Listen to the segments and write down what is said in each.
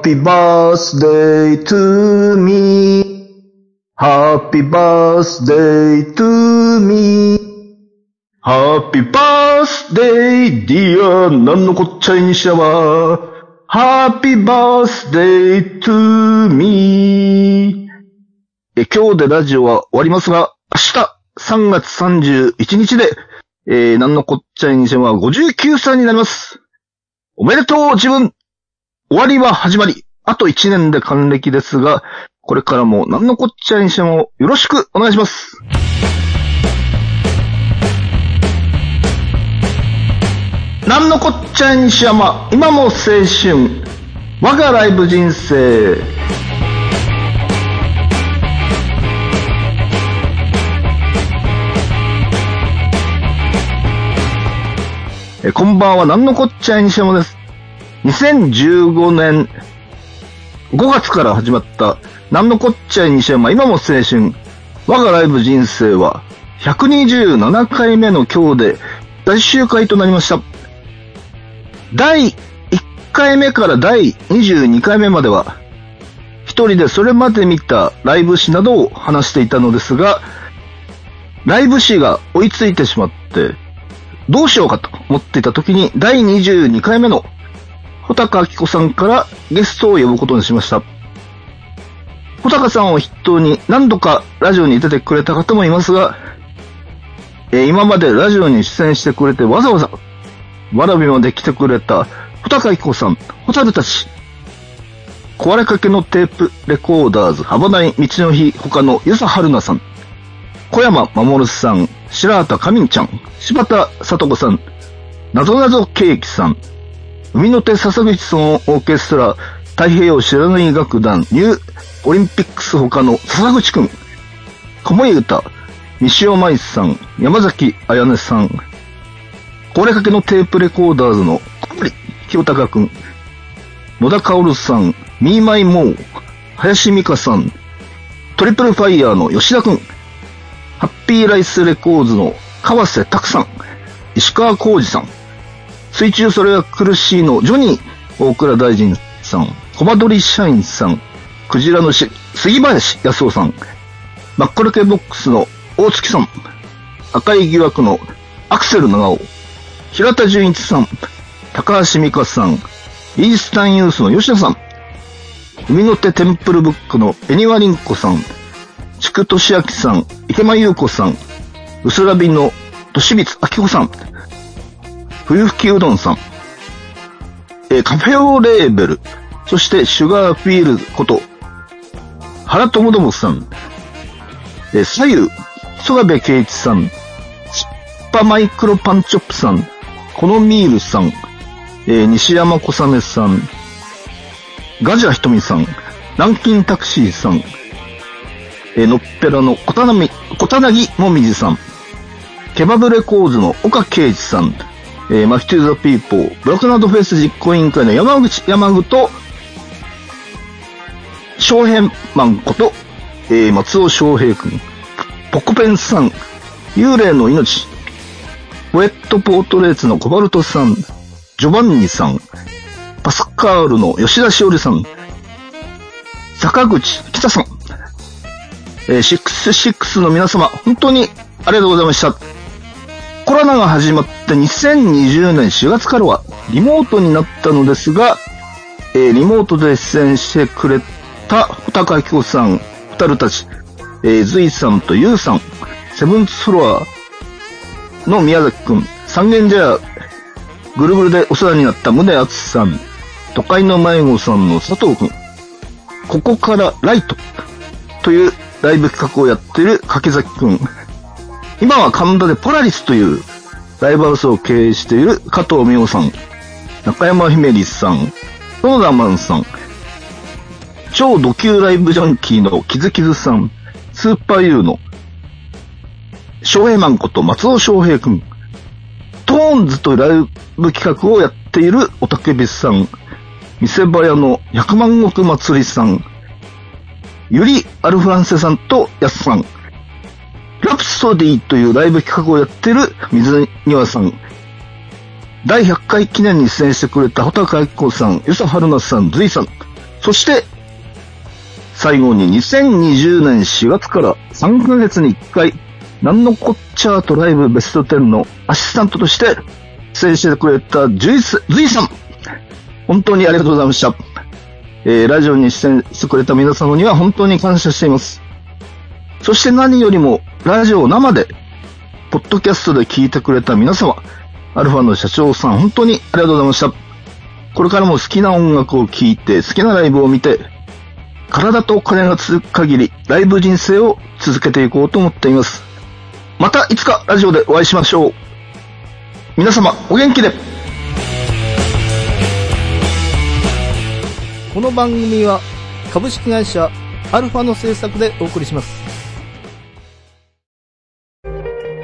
Happy birthday to me. Happy birthday to me. Happy birthday, dear なんのこっちゃいにしゃわ。Happy birthday to me. え、今日でラジオは終わりますが、明日3月31日で、えー、なんのこっちゃいにしゃは59歳になります。おめでとう自分終わりは始まり。あと1年で還暦ですが、これからもなんのこっちゃにしてもよろしくお願いします。なんのこっちゃにしやま、今も青春。我がライブ人生。えこんばんは、なんのこっちゃいにしやまです。2015年5月から始まった、なんのこっちゃい西山、今も青春、我がライブ人生は、127回目の今日で、最終回となりました。第1回目から第22回目までは、一人でそれまで見たライブ誌などを話していたのですが、ライブ誌が追いついてしまって、どうしようかと思っていた時に、第22回目の穂高明子さんからゲストを呼ぶことにしました。穂高さんを筆頭に何度かラジオに出てくれた方もいますが、え今までラジオに出演してくれてわざわざ、わらびまで来てくれた穂高明子さん、ホタルたち、壊れかけのテープレコーダーズ、幅ない道の日他のゆさはるなさん、小山守さん、白畑かみんちゃん、柴田聡子さん、なぞなぞケーキさん、海の手笹口村オーケストラ、太平洋知らない楽団、ニューオリンピックス他の笹口くん、小森歌、西尾舞さん、山崎彩音さん、これかけのテープレコーダーズの小森清隆くん、野田薫さん、ミーマイモー、林美香さん、トリプルファイヤーの吉田くん、ハッピーライスレコーズの川瀬拓さん、石川浩二さん、水中それは苦しいのジョニー大倉大臣さん、コバドリ社員さん、クジラのし杉林康夫さん、マッコルケボックスの大月さん、赤い疑惑のアクセル長尾、平田純一さん、高橋美香さん、イースタンユースの吉田さん、海の手テンプルブックのエニワリンコさん、筑俊明さん、池間優子さん、うすらびの俊光明子さん、冬吹きうどんさん、えーカフェオレーベル、そしてシュガーフィールこと、原友友さん、えー左右、曽我部圭一さん、チッパマイクロパンチョップさん、コノミールさん、えー西山小雨さん、ガジャひとみさん、南京タクシーさん、えーのっぺらの小田波小田なぎもみじさん、ケバブレコーズの岡圭一さん、えーマキトゥーザピーポー、ブラックナードフェイス実行委員会の山口山具と、翔平マンこと、えー松尾翔平くん、ポコペンさん、幽霊の命、ウェットポートレーツのコバルトさん、ジョバンニさん、パスカールの吉田しおりさん、坂口北さん、えー、66の皆様、本当にありがとうございました。コロナが始まって2020年4月からはリモートになったのですが、えーリモートで出演してくれた穂高明子さん、二人たち、えー、ズイさんとユウさん、セブンツフロアの宮崎くん、三軒茶屋、ぐるぐるでお世話になった宗敦さん、都会の迷子さんの佐藤くん、ここからライトというライブ企画をやっている柿崎くん、今は神田でポラリスというライブハウスを経営している加藤美穂さん、中山姫里さん、園田マンさん、超ド級ライブジャンキーのキズキズさん、スーパーユーの翔平マンこと松尾翔平くん、トーンズというライブ企画をやっているおたけびさん、店場屋の百万石祭りさん、ゆりアルフランセさんとやすさん、ラプソディというライブ企画をやっている水庭さん、第100回記念に出演してくれた穂高明子さん、ゆさはるなさん、ずいさん、そして、最後に2020年4月から3ヶ月に1回、なんのこっちゃーとライブベスト10のアシスタントとして出演してくれたジュイス、ズイさん。本当にありがとうございました。えー、ラジオに出演してくれた皆様には本当に感謝しています。そして何よりも、ラジオ生で、ポッドキャストで聞いてくれた皆様、アルファの社長さん、本当にありがとうございました。これからも好きな音楽を聴いて、好きなライブを見て、体とお金が続く限り、ライブ人生を続けていこうと思っています。またいつかラジオでお会いしましょう。皆様、お元気で。この番組は株式会社アルファの制作でお送りします。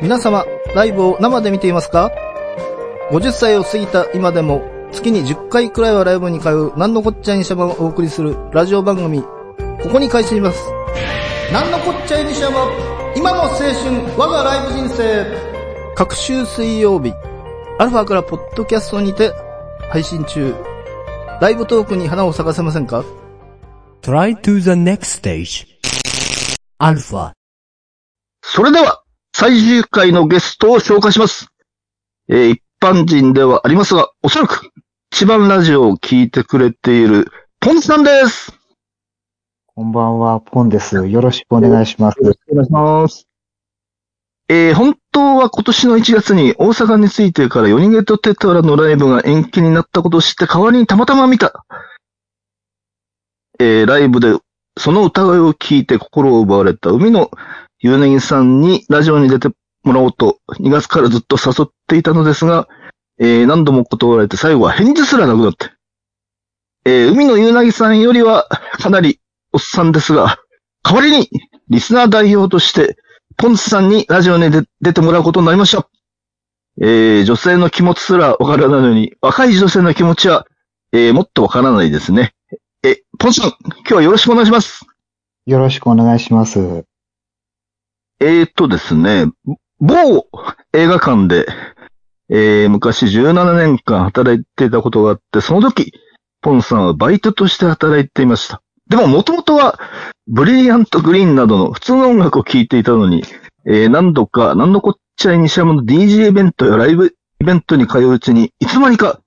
皆様、ライブを生で見ていますか ?50 歳を過ぎた今でも月に10回くらいはライブに通うなんのこっちゃいにしゃばをお送りするラジオ番組、ここに開始します。なんのこっちゃいにしゃば、今の青春、我がライブ人生。各週水曜日、アルファからポッドキャストにて配信中。ライブトークに花を咲かせませんか？Try to the next stage. Alpha. それでは、最終回のゲストを紹介します。えー一般人ではありますが、おそらく、一番ラジオを聞いてくれている、ポンさんです。こんばんは、ポンです。よろしくお願いします。お願いします。えー本当は今年の1月に大阪に着いてからヨニゲとテトラのライブが延期になったことを知って代わりにたまたま見た。えーライブでその歌声を聞いて心を奪われた海のゆうねぎさんにラジオに出てもらおうと2月からずっと誘っていたのですが、えー何度も断られて最後は返事すらなくなって。えー海のゆうなぎさんよりはかなりおっさんですが、代わりにリスナー代表としてポンスさんにラジオに出てもらうことになりました。えー、女性の気持ちすらわからないのに、若い女性の気持ちは、えー、もっとわからないですね。え、ポンスさん、今日はよろしくお願いします。よろしくお願いします。えーとですね、某映画館で、えー、昔17年間働いていたことがあって、その時、ポンさんはバイトとして働いていました。でも、もともとは、ブリリアントグリーンなどの普通の音楽を聴いていたのに、えー、何度か、何のこっちゃい西山の DJ イベントやライブイベントに通ううちに、いつの間にか、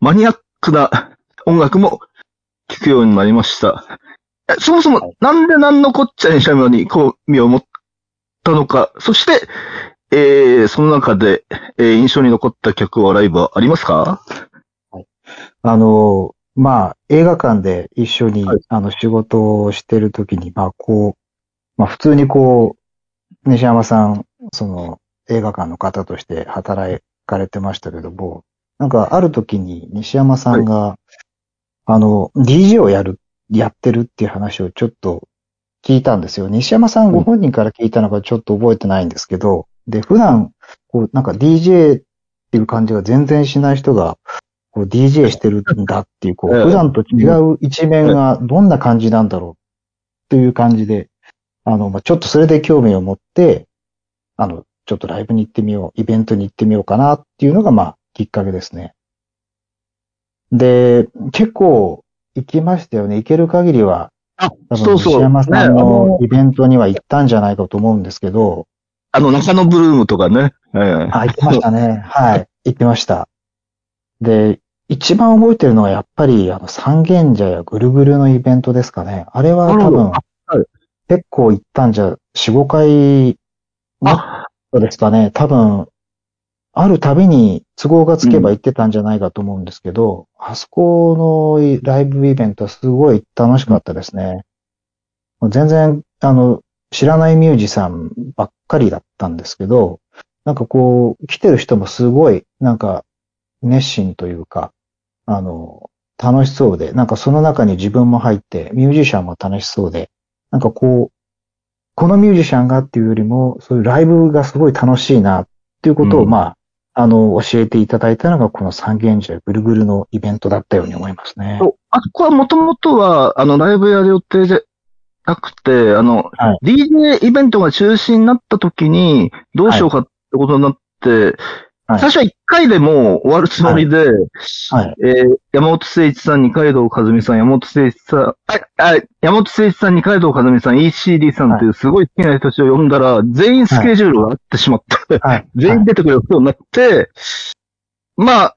マニアックな音楽も聴くようになりました。えそもそも、なんで何のこっちゃい西山に興味を持ったのか、そして、えー、その中で、えー印象に残った曲はライブはありますか？あの、まあ、映画館で一緒に、はい。あの、仕事をしてるときに、まあ、こう、まあ、普通にこう、西山さん、その、映画館の方として働かれてましたけども、なんか、ある時に西山さんが、あの、DJ をやる、やってるっていう話をちょっと聞いたんですよ。西山さんご本人から聞いたのかちょっと覚えてないんですけど、で、普段、こう、なんか DJ っていう感じが全然しない人が、こう DJ してるんだっていう、こう、ええ普段と違う一面がどんな感じなんだろうっていう感じで、あの、まあ、ちょっとそれで興味を持って、あの、ちょっとライブに行ってみよう、イベントに行ってみようかなっていうのが、まあ、きっかけですね。で、結構行きましたよね。行ける限りは、あ、そうそう。西山さんのの、イベントには行ったんじゃないかと思うんですけど、あの中野ブルームとかね。えーあ、行ってましたね。はい。行ってました。で、一番覚えてるのはやっぱり、あの、三軒茶屋ぐるぐるのイベントですかね。あれは多分、はい結構行ったんじゃ、四五回あ、ですかね。多分、あるたびに都合がつけば行ってたんじゃないかと思うんですけど、あそこのライブイベントはすごい楽しかったですね。全然、あの、知らないミュージシャンばっかりだったんですけど、なんかこう、来てる人もすごい、なんか、熱心というか、あの、楽しそうで、なんかその中に自分も入って、ミュージシャンも楽しそうで、なんかこう、このミュージシャンがっていうよりも、そういうライブがすごい楽しいなっていうことを、うんまあ、あの、教えていただいたのが、この三軒茶屋ぐるぐるのイベントだったように思いますね。あそこはもともとは、あの、ライブやる予定でなくて、あの、はい DJ イベントが中止になった時に、どうしようかってことになって、はい最初は1回でもう終わるつもりで、はい。えー山本誠一さん、二階堂和美さん、山本誠一さん、あ、あ、山本誠一さん、二階堂和美さん、ECD さんっていうすごい好きな人たちを呼んだら、全員スケジュールが合ってしまって、はい。全員出てくれることになって、まあ、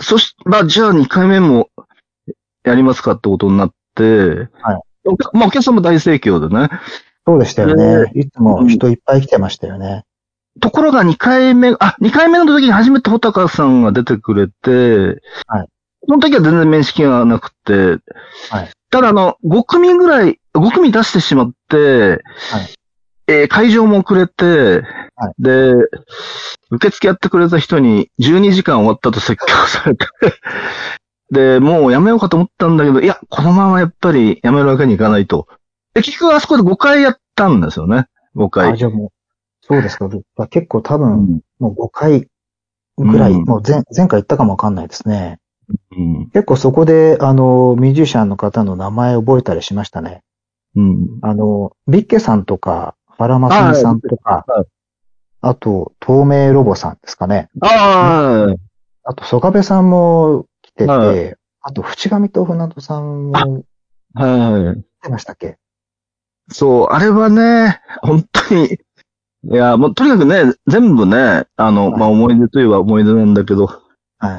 そし、まあ、じゃあ2回目もやりますかってことになって、まあ、お客さんも大盛況でね。そうでしたよね。いつも人いっぱい来てましたよね。ところが2回目、あ、2回目の時に初めて穂高さんが出てくれて、はい。その時は全然面識がなくて、はい。ただあの、5組ぐらい、5組出してしまって、えー会場も遅れて、はいで、受付やってくれた人に12時間終わったと説教されて、で、もうやめようかと思ったんだけど、いや、このままやっぱりやめるわけにいかないと。で、結局あそこで5回やったんですよね。5あ、回。じゃあもう、そうですか。結構多う分、んもう5回ぐらい、うんもう前前回言ったかもわかんないですね。うん。結構そこで、あの、ミュージシャンの方の名前覚えたりしましたね。うん。あの、ビッケさんとか、原正美さんとかはい、あと、透明ロボさんですかね。ああ、あと、曽我部さんも来てはて、あと、淵上と船戸さんもはい。来てましたっけ？そう、あれはね、本当に、いや、もうとにかくね、全部ね、あの、はい。まあ、思い出といえば思い出なんだけど、は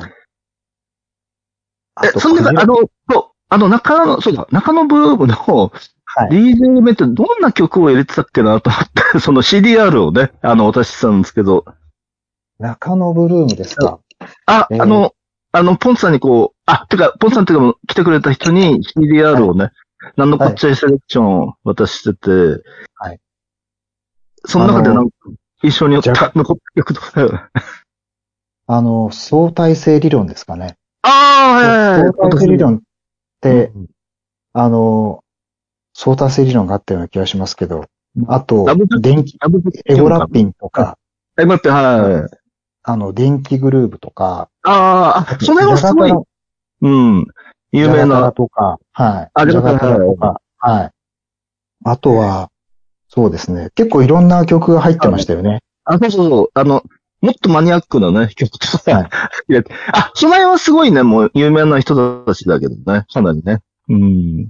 い。え、そんで、あの、そう、あの、中野、そうだ、中野ブームのはい。DJ イベントどんな曲を入れてたっけなと思って、その CDR をね、あの、渡してたんですけど、中野ブルームですか？あ、えー。あの、あの、ポンさんにこう、あ、てか、ポンさんっていうか、来てくれた人に CDR をね、なんのこっちゃいセレクションを渡してて、はい。その中でなんか、一緒に残った残った曲とか、あの、相対性理論ですかね。ああ、はいはいはい。相対性理論って、うんあの、相対性理論があったような気がしますけど、あと電気、エゴラッピンとか、え、待って、はい。あの、電気グルーブとか、ああ、それはすごいうん、有名な、とか、はい。あジャガタラとか、はい。あとは、そうですね。結構いろんな曲が入ってましたよね。あ、そうそうそう、あの、もっとマニアックなね、曲とか、はい あ、その辺はすごいね、もう有名な人たちだけどね、かなりね。うん。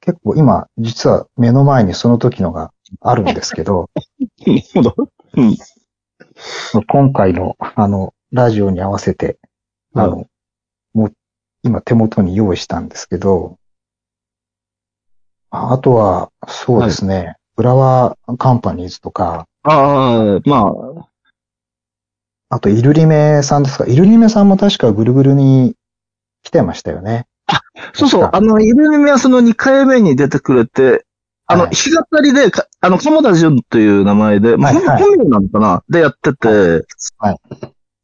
結構今、実は目の前にその時のがあるんですけど、なるほど。うん。今回の、あの、ラジオに合わせて、あの、もう、今手元に用意したんですけど、ああとは、そうですね、フラワーカンパニーズとか、ああ、まあ、あと、イルリメさんですか。イルリメさんも確かぐるぐるに来てましたよね。そうそう、あの、イルミメはその2回目に出てくれて、あの、はい。弾き語りで、かあの、鴨田純という名前で、まあ、はい。はい本名なのかな？でやってて、はい。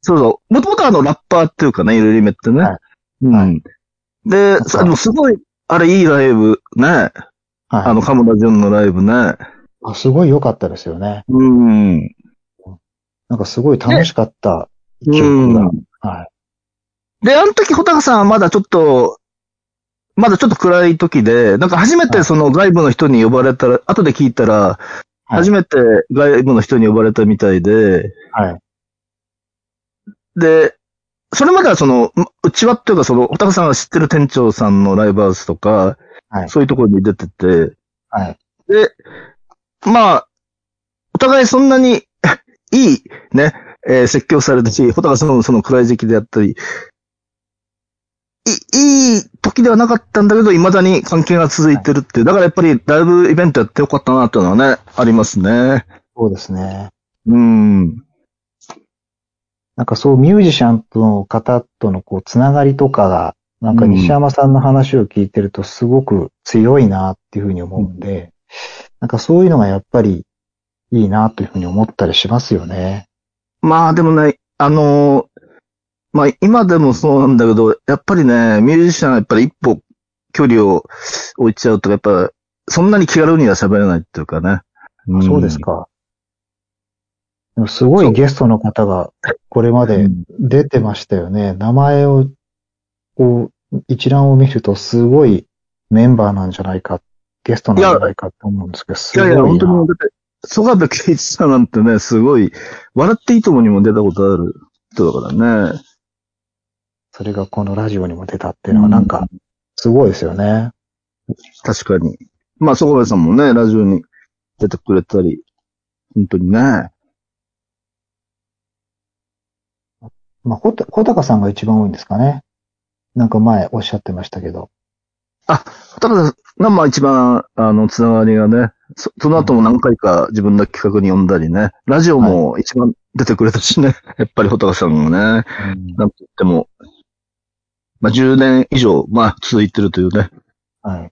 そうそう、もともとあの、ラッパーっていうかね、イルリメってね。はい。うん。はで、あの、すごい、あれいいライブ、ね。はい。あの、鴨田純のライブね。あすごい良かったですよね。うん。なんかすごい楽しかった記うん憶が。はい。で、あの時、穂高さんはまだちょっと、まだちょっと暗い時で、なんか初めてその外部の人に呼ばれたら、後で聞いたら、はい初めて外部の人に呼ばれたみたいで、はい。で、それまではその、ちわっていうかその、穂高さんが知ってる店長さんのライブハウスとか、はいそういうところに出てて、はい。で、まあ、お互いそんなに いいね、えー説教されたし、穂高さんもその暗い時期であったり、いい、いい時ではなかったんだけど、未だに関係が続いてるっていう。だからやっぱりライブイベントやってよかったなっていうのはね、ありますね。そうですね。うん。なんかそうミュージシャンの方とのこうつながりとかが、なんか西山さんの話を聞いてるとすごく強いなっていうふうに思うんで、なんかそういうのがやっぱりいいなというふうに思ったりしますよね。まあでもね、あのーまあ今でもそうなんだけど、やっぱりね、ミュージシャンはやっぱり一歩距離を置いちゃうと、やっぱそんなに気軽には喋れないっていうかね。んそうです。か。すごいゲストの方がこれまで出てましたよね。名前を、こう、一覧を見るとすごいメンバーなんじゃないか、ゲストなんじゃないかと思うんですけど、すいやいや、ごいな。本当に、だって、曽我部圭一さんなんてね、すごい、笑っていいともにも出たことある人だからね。それがこのラジオにも出たっていうのはなんか、すごいですよね。確かに。まあ、曽我部さんもね、ラジオに出てくれたり、本当にね。まあ、ほた、小高さんが一番多いんですかね。なんか前おっしゃってましたけど。あ、ただ、がまあ一番、あの、つながりがね、そその後も何回か自分の企画に呼んだりね、ラジオも一番出てくれたしね、やっぱり穂高さんがね、なんと言っても、まあ10年以上、まあ続いてるというね。はい。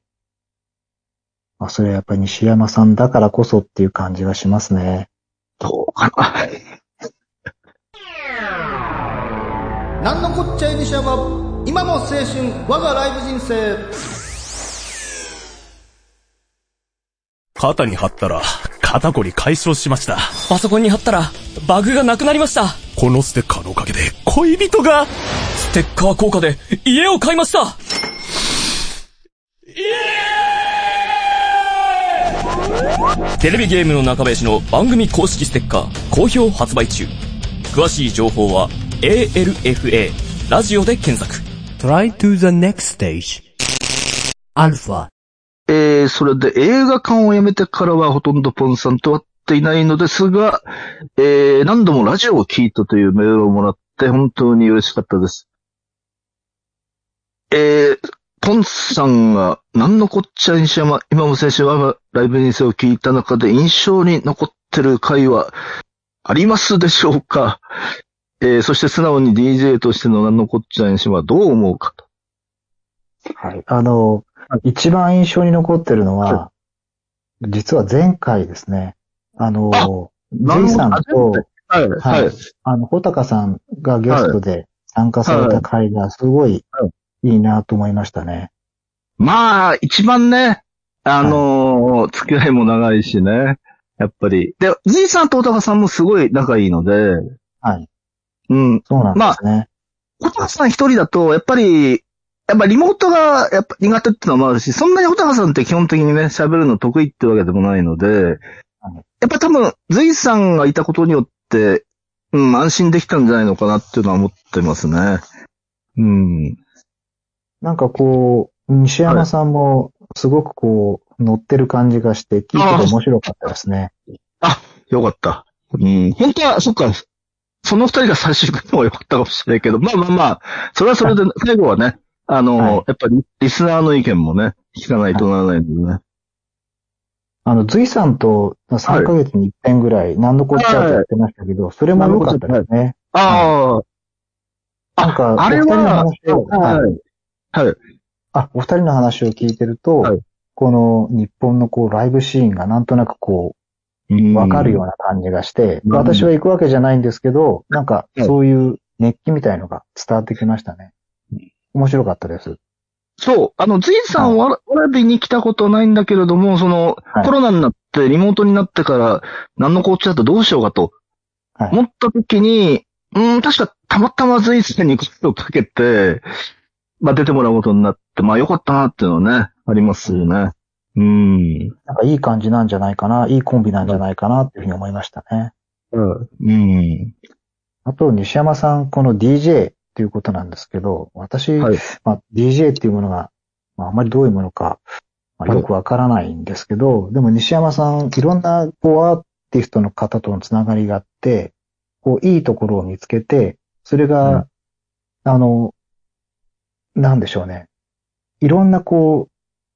まあ、それはやっぱり西山さんだからこそっていう感じがしますね。どうかな。なんのこっちゃい西山、今も青春、我がライブ人生。肩に貼ったら、肩こり解消しました。パソコンに貼ったら、バグがなくなりました。このステッカーのおかげで、恋人が、ステッカー効果で、家を買いましたテレビゲームの中林の番組公式ステッカー、好評発売中。詳しい情報は、ALFA、ラジオで検索。Try to the next stage. Alpha. えー、それで映画館を辞めてからはほとんどポンさんと会っていないのですが、えー、何度もラジオを聞いたというメールをもらって本当に嬉しかったです。えー、ポンさんが何のこっちゃ西山、今も選手はライブにせを聞いた中で印象に残ってる回はありますでしょうか？えー、そして素直に DJ としての何のこっちゃ西山はどう思うかと。はい。あの、一番印象に残ってるのは、実は前回ですね。あの、J どさんと、はい、ははいい。あの、穂高さんがゲストで参加された回がすごいいいなと思いましたね。まあ、一番ね、あのー付き合いも長いしね。やっぱり。で、じいさんとおたかさんもすごい仲いいので、はい。うん。そうなんですね。おたかさん一人だと、やっぱり、やっぱリモートがやっぱ苦手ってのもあるし、そんなにおたかさんって基本的にね、喋るの得意ってわけでもないので、やっぱ多分、ずいさんがいたことによって、うん、安心できたんじゃないのかなっていうのは思ってますね。うん。なんかこう、西山さんもすごくこう、乗ってる感じがして、聞いてて面白かったですね。よかった。うん。本当は、そっか。その二人が最終回の方が良かったかもしれないけど、まあまあまあ、それはそれで、最後はね、あの、はい。やっぱりリスナーの意見もね、聞かないとならないのでね。あの、随さんと3ヶ月に一遍ぐらい、何のこっちゃと言ってましたけど、それも良かったですね。ああ、なんか、あれは、話を、はい。はい。はい。あ、お二人の話を聞いてると、はい。この日本のこうライブシーンがなんとなくこう、わかるような感じがして、うん私は行くわけじゃないんですけど、なんかはいそういう熱気みたいのが伝わってきましたね。面白かったです。そう。あの、ずいさんは、わらびに来たことないんだけれども、その、はいコロナになって、リモートになってから、何のこっちゃとどうしようかと、はい思った時に、うん、確かたまたまずいさんに声をかけて、まあ出てもらうことになって、まあよかったなっていうのはね、ありますよね。うん。なんかいい感じなんじゃないかな、いいコンビなんじゃないかなっていうふうに思いましたね。うん。あと、西山さん、この DJ っていうことなんですけど、私、はいまあ、DJ っていうものが、まあ、あまりどういうものか、まあ、はいよくわからないんですけど、でも西山さん、いろんなこうアーティストの方とのつながりがあって、こういいところを見つけて、それが、うんあの、なんでしょうね。いろんなこう、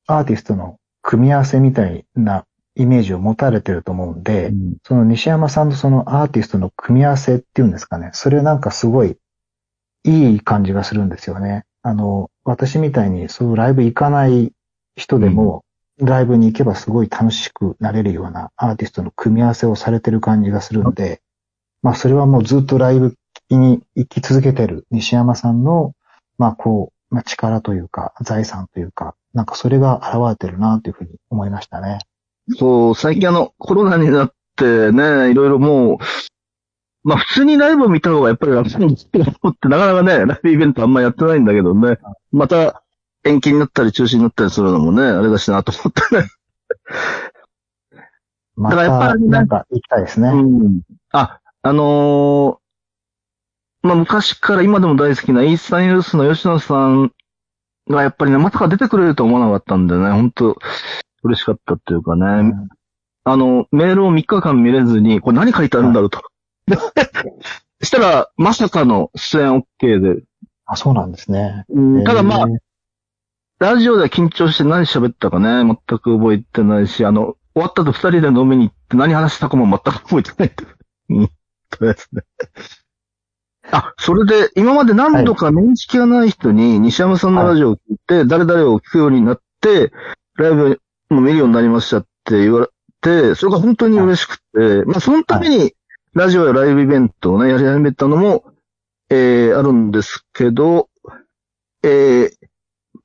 アーティストの組み合わせみたいなイメージを持たれてると思うんで、その西山さんとそのアーティストの組み合わせっていうんですかね。それなんかすごいいい感じがするんですよね。あの、私みたいにそうライブ行かない人でも、ライブに行けばすごい楽しくなれるようなアーティストの組み合わせをされてる感じがするので、まあそれはもうずっとライブに行き続けてる西山さんの、まあこう、まあ力というか財産というか、なんかそれが現れてるなというふうに思いましたね。そう、最近あの、コロナになってね、いろいろもう、まあ普通にライブを見た方がやっぱり楽なんですけどって、なかなかね、ライブイベントあんまやってないんだけどね。また延期になったり中止になったりするのもね、あれだしなと思ってね。まだからやっぱた、りねなんか行きたいですね。うん。あ、あのーまあ、昔から今でも大好きなイースタンユースの吉野さんがやっぱりね、まさか出てくれると思わなかったんでね、本当嬉しかったっていうかね、うんあの、メールを3日間見れずに、これ何書いてあるんだろうと。でしたら、まさかの出演 OK で。あ、そうなんですね。うんただまあえ、ーラジオでは緊張して何喋ったかね、全く覚えてないし、あの、終わった後二人で飲みに行って何話したかも全く覚えてないって。うん。とりあえずね。あ、それで、今まで何度か面識がない人に、西山さんのラジオを聞いて、誰々を聞くようになって、ライブも見るようになりましたって言われて、それが本当に嬉しくて、まあそのために、ラジオやライブイベントをね、やり始めたのも、えー、あるんですけど、えー、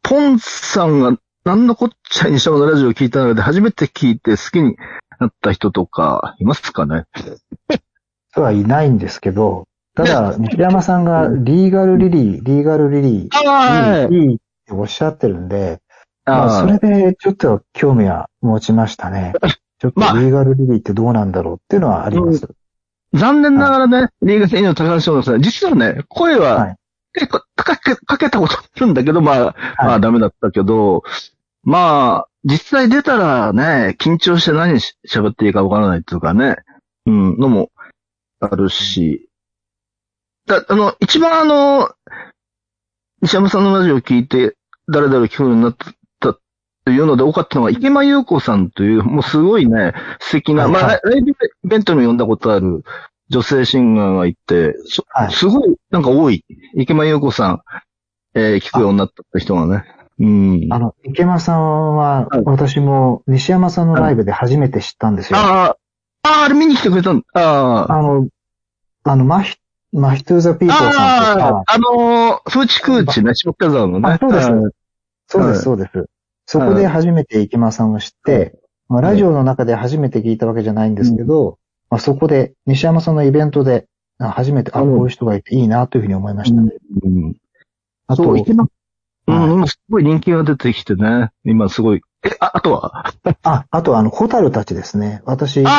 ポンさんが何のこっちゃいにしたのラジオを聞いた中で初めて聞いて好きになった人とかいますかね？人はいないんですけど、ただ、西山さんがリーガルリリー、リーガルリリー、いい、いいっておっしゃってるんで、まあ、それでちょっと興味は持ちましたね。ちょっとリまあ。ーガルリリーってどうなんだろうっていうのはあります。残念ながらね、リーガルの高橋翔さん、実はね、声ははい。結構かけ、かけたことあるんだけど、まあ、まあダメだったけど、まあ、実際出たらね、緊張して何し喋っていいかわからないっていうかね、うん、のもあるし、だ、あの、一番あの、西山さんのラジオを聞いて、誰々聞くようになったというので多かったのが、池間優子さんという、もうすごいね、素敵な、はいはいまあ、ライブイベントにも呼んだことある女性シンガーがいて、そはいすごい、なんか多い。池間優子さん、えー聞くようになった人がね。うん。あの、池間さんははい、私も西山さんのライブで初めて知ったんですよ。ああ、ああ、あれ見に来てくれたんああ。あの、あの、マヒ、マヒトゥーザピーポーさんとあか、あ、あのー、風知空地ね、下北沢のね。あそうですはいそうです、はいそうです。そこで初めて池間さんを知って、まあ、ラジオの中で初めて聞いたわけじゃないんですけど、まあ、そこで西山さんのイベントで、あ初めて、あ、うんこういう人がいていいなというふうに思いましたね。うん。あとそう、、池間、うはいん、今すごい人気が出てきてね。今すごい。え、あ、あとは？あ、あとあの、ホタルたちですね。私、あ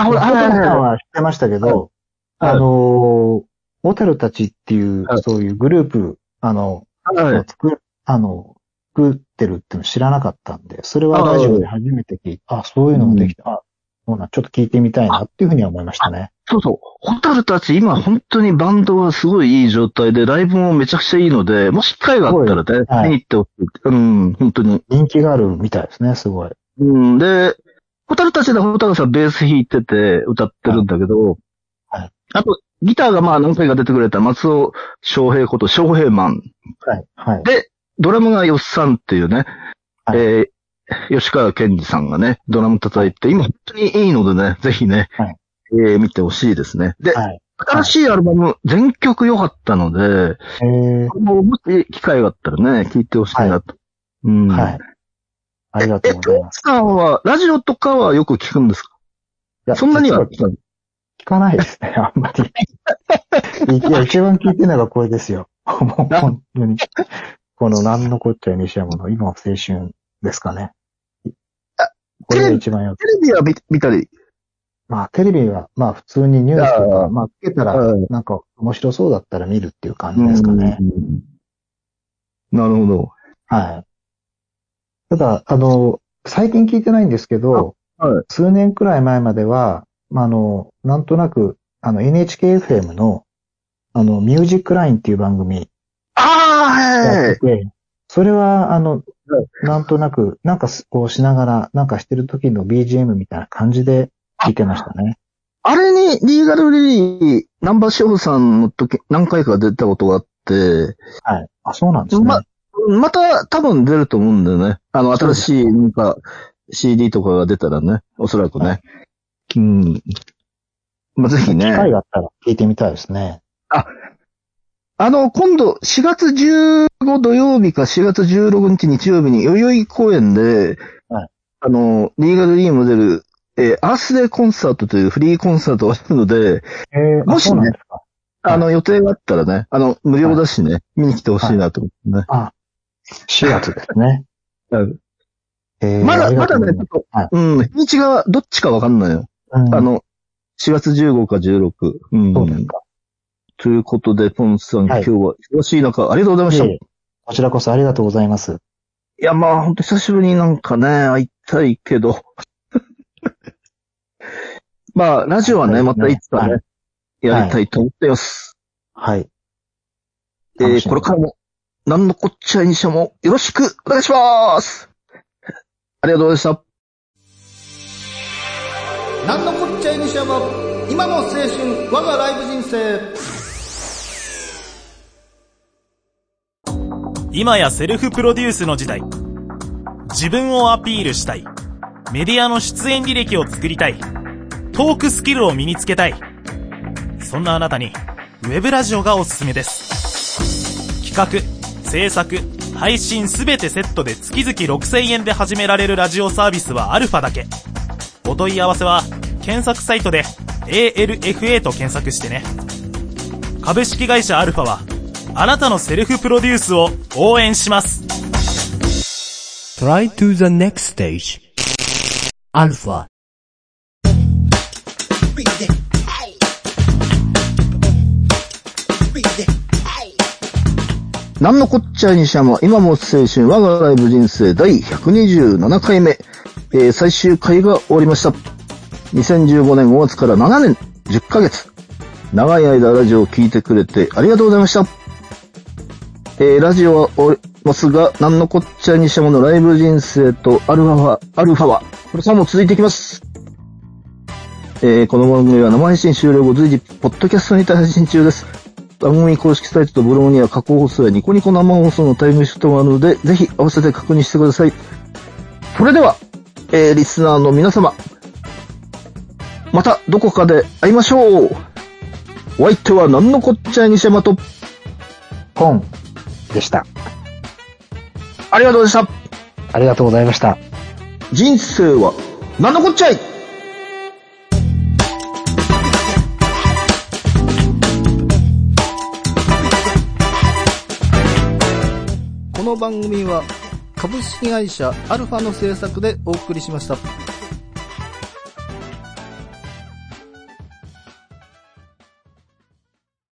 あ、ほら、ホタルさんは知ってましたけど、はいあのー、ホタルたちっていうはい、そういうグループ、あの、はい。作る、あの、作ってるっていうの知らなかったんで、それはラジオで初めて聞いて、あそういうのもできた、あ、そうなん、ちょっと聞いてみたいなっていうふうには思いましたね。そうそう。ホタルたち、今本当にバンドはすごいいい状態で、ライブもめちゃくちゃいいので、もし機会があったらね、はい見に行ってほしい。うん、本当に。人気があるみたいですね、すごい。うん、で、ホタルたちでホタルさんベース弾いてて歌ってるんだけど、はいあと、ギターがまあ何回か出てくれた松尾翔平こと翔平マン。はい。はい。で、ドラムがヨッさんっていうね、はいえー、吉川健二さんがね、ドラム叩いて、今本当にいいのでね、ぜひね、はいえー見てほしいですね。で、はい。新しいアルバム、全曲良かったので、えー、もうもし機会があったらね、聞いてほしいなと。うん。はい。ありがとえ、うございます。さんは、ラジオとかはよく聞くんですか？いやそんなには実聞かないですね、あんまり。いや、一番聞いてるのがこれですよ。もう本当に。この何のこっちゃい西山の今の青春ですかね。これが一番よく。テレビは見見たり？まあ、テレビは、まあ、普通にニュースとか、まあ、つけたらうん、なんか面白そうだったら見るっていう感じですかね。うんなるほど。はい。ただ、あの、最近聞いてないんですけど、はい数年くらい前までは、まあ、あの、なんとなく、あの、NHKFM の、あの、ミュージックラインっていう番組ああ、はいそれは、あの、なんとなく、なんかすこうしながら、なんかしてる時の BGM みたいな感じで聞いてましたね。あれに、リーガルリリー、ナンバーショーさんの時、何回か出たことがあって、はい。あ、そうなんですね。ま、また多分出ると思うんだよね。あの、新しい、なんか、CD とかが出たらね、おそらくね。はうん。まあ、ぜひ機ね。会があったら聞いてみたいですね。あの、今度、4月15土曜日か4月16日日曜日に、代々木公園で、はいあの、リーガルリーモデル、えーアースデーコンサートというフリーコンサートをするので、えー、あもしね。あの、予定があったらね、あの、無料だしね、見に来てほしいなと思ってね。あ、4月ですね。まだ、まだね、ちょっと、はいうん、日にちがどっちかわかんないよ。あの、4月15か16。うん。そうですか。ということで、ポンさん、はい今日は忙しい中、ありがとうございました。いいえいえこちらこそありがとうございます。や、まあ、ほんと久しぶりになんかね、会いたいけど。まあ、ラジオはね、はいまたいつかね、はやりたいと思っています。はい。えー、これからも、なんのこっちゃいにしても、よろしくお願いしますありがとうございました。なんのこっちゃい西山、今の青春、我がライブ人生。今やセルフプロデュースの時代。自分をアピールしたい。メディアの出演履歴を作りたい。トークスキルを身につけたい。そんなあなたに、ウェブラジオがおすすめです。企画、制作、配信すべてセットで月々6000円で始められるラジオサービスはアルファだけ。お問い合わせは、検索サイトで ALFA と検索してね。株式会社アルファは、あなたのセルフプロデュースを応援します。Try to the next stage. Alpha. なんのこっちゃい西山、今も青春、我がライブ人生第127回目、えー最終回が終わりました。2015年5月から7年10ヶ月。長い間ラジオを聞いてくれてありがとうございました。えーラジオは終わりますが、なんのこっちゃい西山のライブ人生とアルファは、アルファは、これからも続いていきます。えーこの番組は生配信終了後随時、ポッドキャストにて配信中です。番組公式サイトとブログには過去放送やニコニコ生放送のタイムシフトがあるので、ぜひ合わせて確認してください。それでは、えー、リスナーの皆様、またどこかで会いましょうお相手は何のこっちゃい西山と、ポンでした。ありがとうございましありがとうございました。た。人生は何のこっちゃいこの番組は、株式会社アルファの制作でお送りしました。